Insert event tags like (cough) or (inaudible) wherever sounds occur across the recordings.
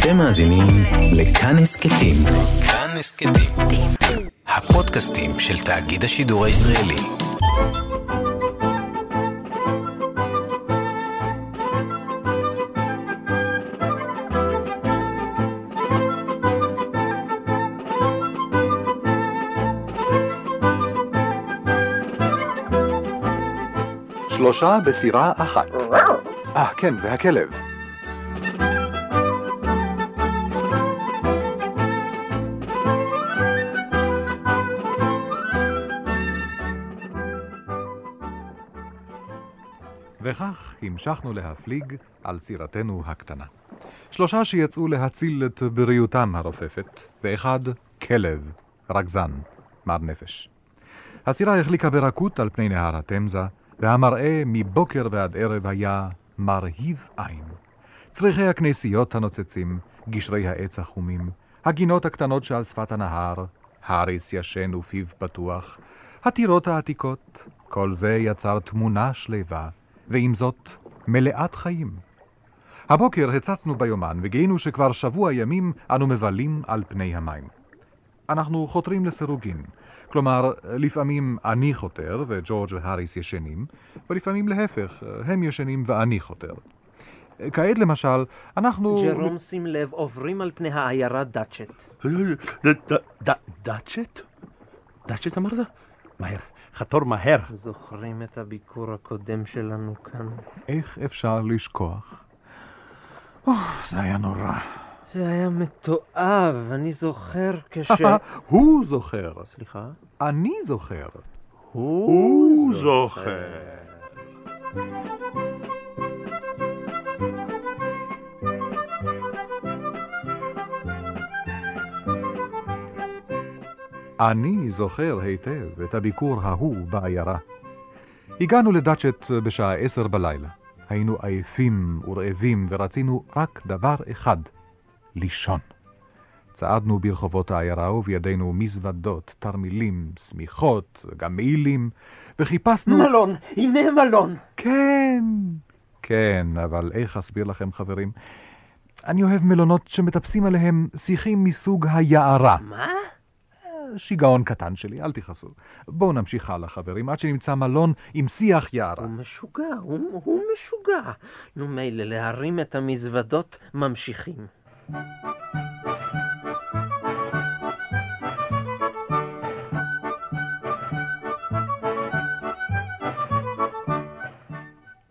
אתם מאזינים לכאן הסכתים. כאן הסכתים. הפודקאסטים של תאגיד השידור הישראלי. שלושה בסירה אחת. אה, כן, והכלב. המשכנו להפליג על סירתנו הקטנה. שלושה שיצאו להציל את בריאותם הרופפת, ואחד כלב, רגזן, מר נפש. הסירה החליקה ברכות על פני נהר התמזה, והמראה מבוקר ועד ערב היה מרהיב עין. צריכי הכנסיות הנוצצים, גשרי העץ החומים, הגינות הקטנות שעל שפת הנהר, האריס ישן ופיו פתוח, הטירות העתיקות, כל זה יצר תמונה שלווה, ועם זאת מלאת חיים. הבוקר הצצנו ביומן וגילינו שכבר שבוע ימים אנו מבלים על פני המים. אנחנו חותרים לסירוגין, כלומר, לפעמים אני חותר וג'ורג' והאריס ישנים, ולפעמים להפך, הם ישנים ואני חותר. כעת למשל, אנחנו... ג'רום, שים לב, עוברים על פני העיירה דאצ'ט. דאצ'ט? דאצ'ט אמרת? מהר, חתור מהר. זוכרים את הביקור הקודם שלנו כאן? איך אפשר לשכוח? או, זה היה נורא. זה היה מתועב, אני זוכר (laughs) כש... הוא זוכר. סליחה? אני זוכר. הוא זוכר. אני זוכר היטב את הביקור ההוא בעיירה. הגענו לדאצ'ט בשעה עשר בלילה. היינו עייפים ורעבים ורצינו רק דבר אחד, לישון. צעדנו ברחובות העיירה ובידינו מזוודות, תרמילים, שמיכות, גם מעילים, וחיפשנו... מלון! הנה מלון! כן, כן, אבל איך אסביר לכם, חברים? אני אוהב מלונות שמטפסים עליהם שיחים מסוג היערה. מה? שיגעון קטן שלי, אל תכעסו. בואו נמשיך הלאה, חברים, עד שנמצא מלון עם שיח יערה. הוא משוגע, הוא, הוא משוגע. נו מילא, להרים את המזוודות ממשיכים.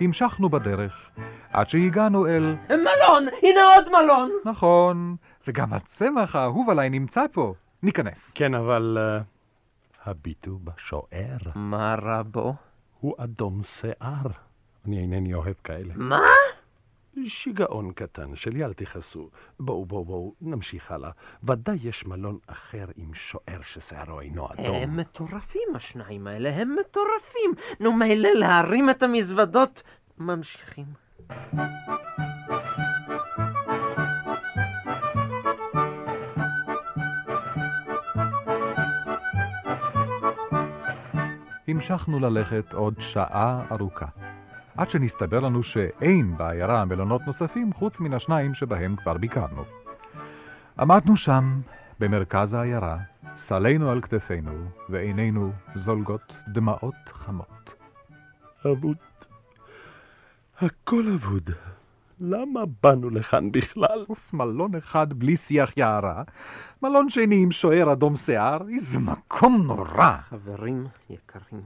המשכנו בדרך, עד שהגענו אל... מלון! הנה עוד מלון! נכון, וגם הצמח האהוב עליי נמצא פה. ניכנס. כן, אבל uh, הביטו בשוער. מה רע בו? הוא אדום שיער. אני אינני אוהב כאלה. מה? שיגעון קטן שלי, אל תכעסו. בואו, בואו, בואו, נמשיך הלאה. ודאי יש מלון אחר עם שוער ששערו אינו אדום. הם מטורפים, השניים האלה, הם מטורפים. נו, מילא להרים את המזוודות. ממשיכים. המשכנו ללכת עוד שעה ארוכה, עד שנסתבר לנו שאין בעיירה מלונות נוספים חוץ מן השניים שבהם כבר ביקרנו. עמדנו שם, במרכז העיירה, סלינו על כתפינו, ועינינו זולגות דמעות חמות. אבוד. הכל אבוד. למה באנו לכאן בכלל? אוף, מלון אחד בלי שיח יערה, מלון שני עם שוער אדום שיער, איזה מקום נורא. חברים יקרים,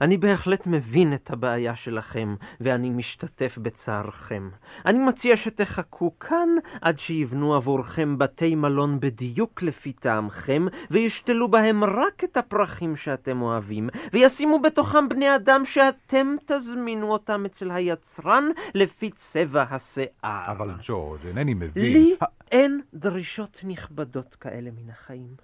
אני בהחלט מבין את הבעיה שלכם, ואני משתתף בצערכם. אני מציע שתחכו כאן עד שיבנו עבורכם בתי מלון בדיוק לפי טעמכם, וישתלו בהם רק את הפרחים שאתם אוהבים, וישימו בתוכם בני אדם שאתם תזמינו אותם אצל היצרן לפי צבע השיער. אבל ג'ורג', אינני מבין. לי אין דרישות נכבדות כאלה מן החיים.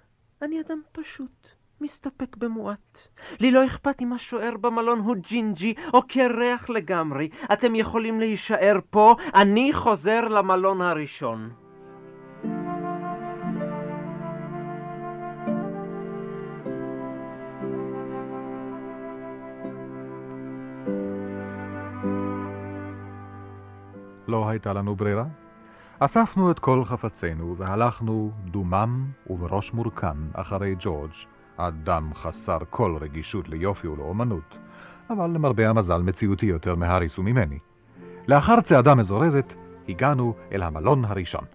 אני אדם פשוט. מסתפק במועט. לי לא אכפת אם השוער במלון הוא ג'ינג'י או קרח לגמרי. אתם יכולים להישאר פה, אני חוזר למלון הראשון. לא הייתה לנו ברירה. אספנו את כל חפצינו והלכנו דומם ובראש מורכן אחרי ג'ורג', אדם חסר כל רגישות ליופי ולאומנות, אבל למרבה המזל מציאותי יותר מהריס וממני. לאחר צעדה מזורזת, הגענו אל המלון הראשון.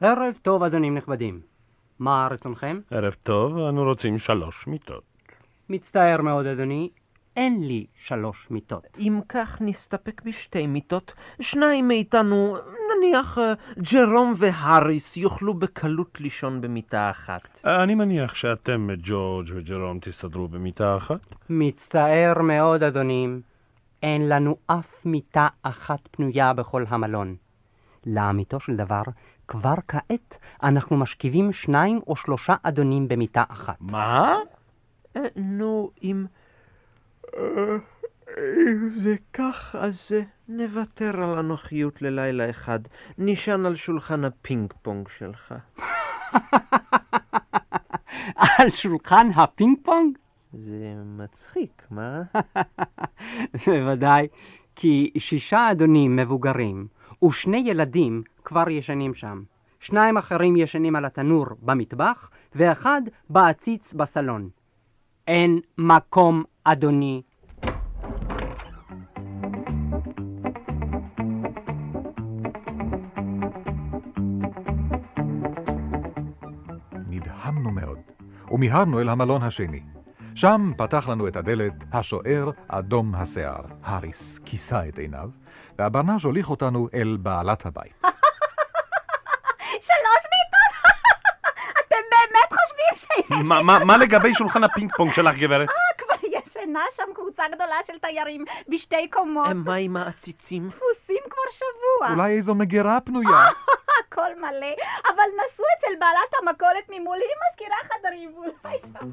ערב טוב, אדונים נכבדים. מה רצונכם? ערב טוב, אנו רוצים שלוש מיטות. מצטער מאוד, אדוני, אין לי שלוש מיטות. אם כך נסתפק בשתי מיטות, שניים מאיתנו, נניח אה, ג'רום והאריס, יוכלו בקלות לישון במיטה אחת. אני מניח שאתם, ג'ורג' וג'רום, תסתדרו במיטה אחת? מצטער מאוד, אדונים. אין לנו אף מיטה אחת פנויה בכל המלון. לאמיתו של דבר, כבר כעת אנחנו משכיבים שניים או שלושה אדונים במיטה אחת. מה? אה, נו, אם... אם זה כך, אז אה, נוותר על הנוחיות ללילה אחד. נשען על שולחן הפינג פונג שלך. (laughs) על שולחן הפינג פונג? זה מצחיק, מה? (laughs) בוודאי, כי שישה אדונים מבוגרים ושני ילדים כבר ישנים שם. שניים אחרים ישנים על התנור במטבח, ואחד בעציץ בסלון. אין מקום, אדוני. ומיהרנו אל המלון השני. שם פתח לנו את הדלת השוער אדום השיער. האריס כיסה את עיניו, והברנז' הוליך אותנו אל בעלת הבית. (laughs) שלוש מיטות? (laughs) אתם באמת חושבים שיש... מה- מה מה לגבי שולחן הפינג פונג שלך, גברת? כבר ישנה שם קבוצה גדולה של תיירים בשתי קומות. אה, מה עם העציצים? תפוסים כבר שבוע. אולי איזו מגירה פנויה? (laughs) הכל מלא. אבל נסו אצל בעלת המכולת ממול, היא משכירה חדרים. אולי שם.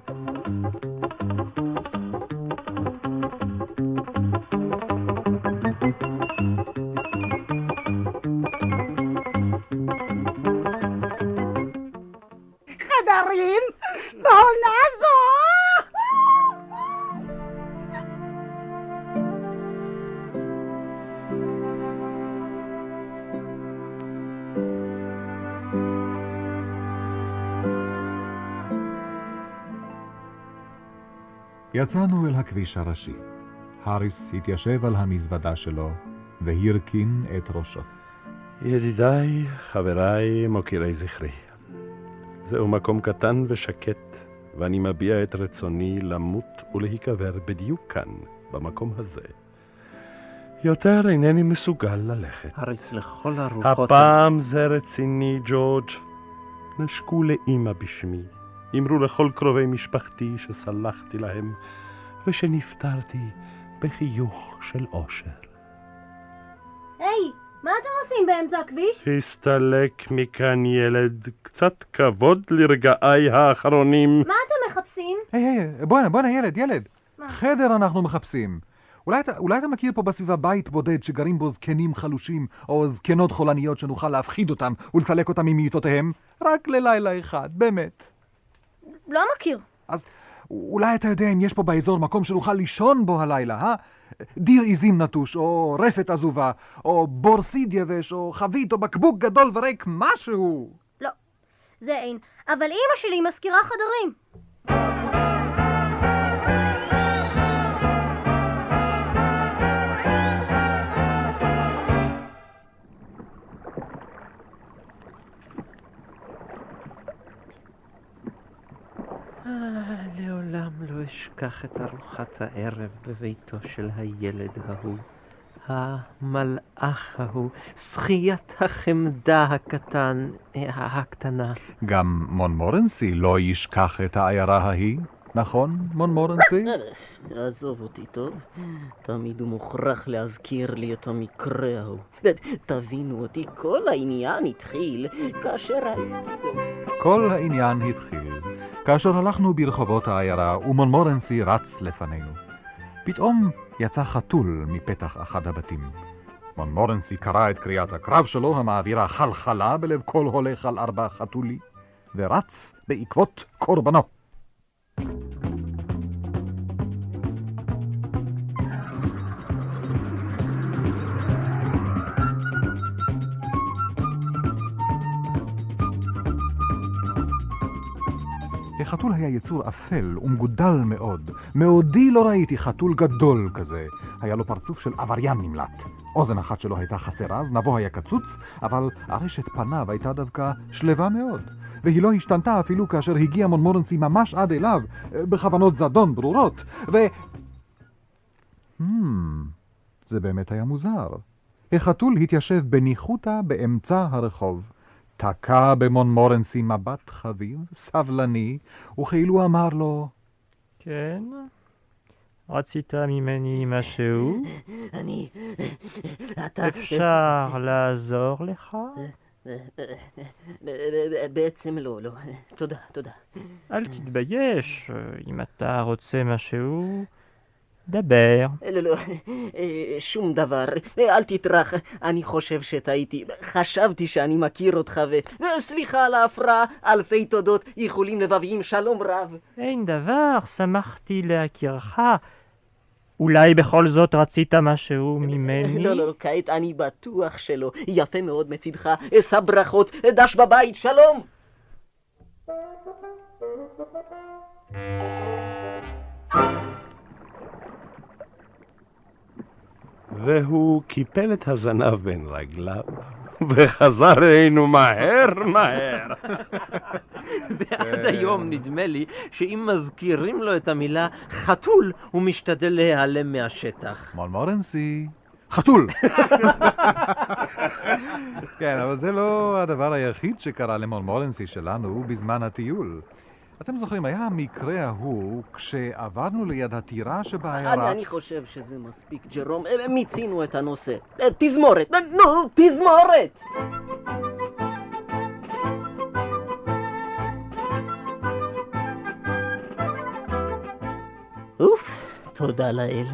חדרים בעונה זו! יצאנו אל הכביש הראשי. האריס התיישב על המזוודה שלו והרכין את ראשו. ידידיי, חבריי, מוקירי זכרי. זהו מקום קטן ושקט, ואני מביע את רצוני למות ולהיקבר בדיוק כאן, במקום הזה. יותר אינני מסוגל ללכת. האריס לכל הרוחות... הפעם זה רציני, ג'ורג'. נשקו לאימא בשמי. אמרו לכל קרובי משפחתי שסלחתי להם, ושנפטרתי בחיוך של אושר. היי, מה אתם עושים באמצע הכביש? הסתלק מכאן ילד, קצת כבוד לרגעיי האחרונים. מה אתם מחפשים? היי, היי, בואנה, בואנה, ילד, ילד. חדר אנחנו מחפשים. אולי אתה, אולי אתה מכיר פה בסביבה בית בודד שגרים בו זקנים חלושים, או זקנות חולניות שנוכל להפחיד אותם ולסלק אותם ממיטותיהם? רק ללילה אחד, באמת. לא מכיר. אז אולי אתה יודע אם יש פה באזור מקום שנוכל לישון בו הלילה, אה? דיר עיזים נטוש, או רפת עזובה, או בורסיד יבש, או חבית, או בקבוק גדול וריק, משהו. לא, זה אין. אבל אימא שלי מזכירה חדרים. אשכח את ארוחת הערב בביתו של הילד ההוא. המלאך ההוא, שחיית החמדה הקטן, אה, הקטנה. גם מונמורנסי לא ישכח את העיירה ההיא, נכון, מונמורנסי? עזוב אותי, טוב? תמיד הוא מוכרח להזכיר לי את המקרה ההוא. תבינו אותי, כל העניין התחיל כאשר הייתי... כל העניין התחיל כאשר הלכנו ברחובות העיירה ומונמורנסי רץ לפנינו. פתאום יצא חתול מפתח אחד הבתים. מונמורנסי קרא את קריאת הקרב שלו המעבירה חלחלה בלב כל הולך על ארבע חתולי, ורץ בעקבות קורבנו. החתול היה יצור אפל ומגודל מאוד. מעודי לא ראיתי חתול גדול כזה. היה לו פרצוף של עבריין נמלט. אוזן אחת שלו הייתה חסרה, זנבו היה קצוץ, אבל ארשת פניו הייתה דווקא שלווה מאוד. והיא לא השתנתה אפילו כאשר הגיע מונמורנסי ממש עד אליו, בכוונות זדון ברורות, ו... Hmm, זה באמת היה מוזר. החתול התיישב בניחותא באמצע הרחוב. תקע במונמורנסי מבט חביב, סבלני, וכאילו אמר לו, כן? רצית ממני משהו? אני... אתה... אפשר לעזור לך? בעצם לא, לא. תודה, תודה. אל תתבייש, אם אתה רוצה משהו, דבר. לא, לא, שום דבר. אל תטרח, אני חושב שטעיתי. חשבתי שאני מכיר אותך ו... סליחה על ההפרעה, אלפי תודות, איחולים לבביים, שלום רב. אין דבר, שמחתי להכירך. אולי בכל זאת רצית משהו ממני? לא, לא, לא, כעת אני בטוח שלא. יפה מאוד מצידך. אשא ברכות, דש בבית, שלום! והוא קיפל את הזנב בין רגליו, וחזר אלינו מהר מהר. (laughs) ועד היום נדמה לי שאם מזכירים לו את המילה חתול, הוא משתדל להיעלם מהשטח. מונמורנסי, חתול! (laughs) כן, אבל זה לא הדבר היחיד שקרה למונמורנסי שלנו בזמן הטיול. אתם זוכרים, היה המקרה ההוא כשעברנו ליד הטירה שבעיירה... אני, אני חושב שזה מספיק, ג'רום. מיצינו את הנושא. אה, תזמורת! אה, נו, תזמורת! אוף, תודה לאל.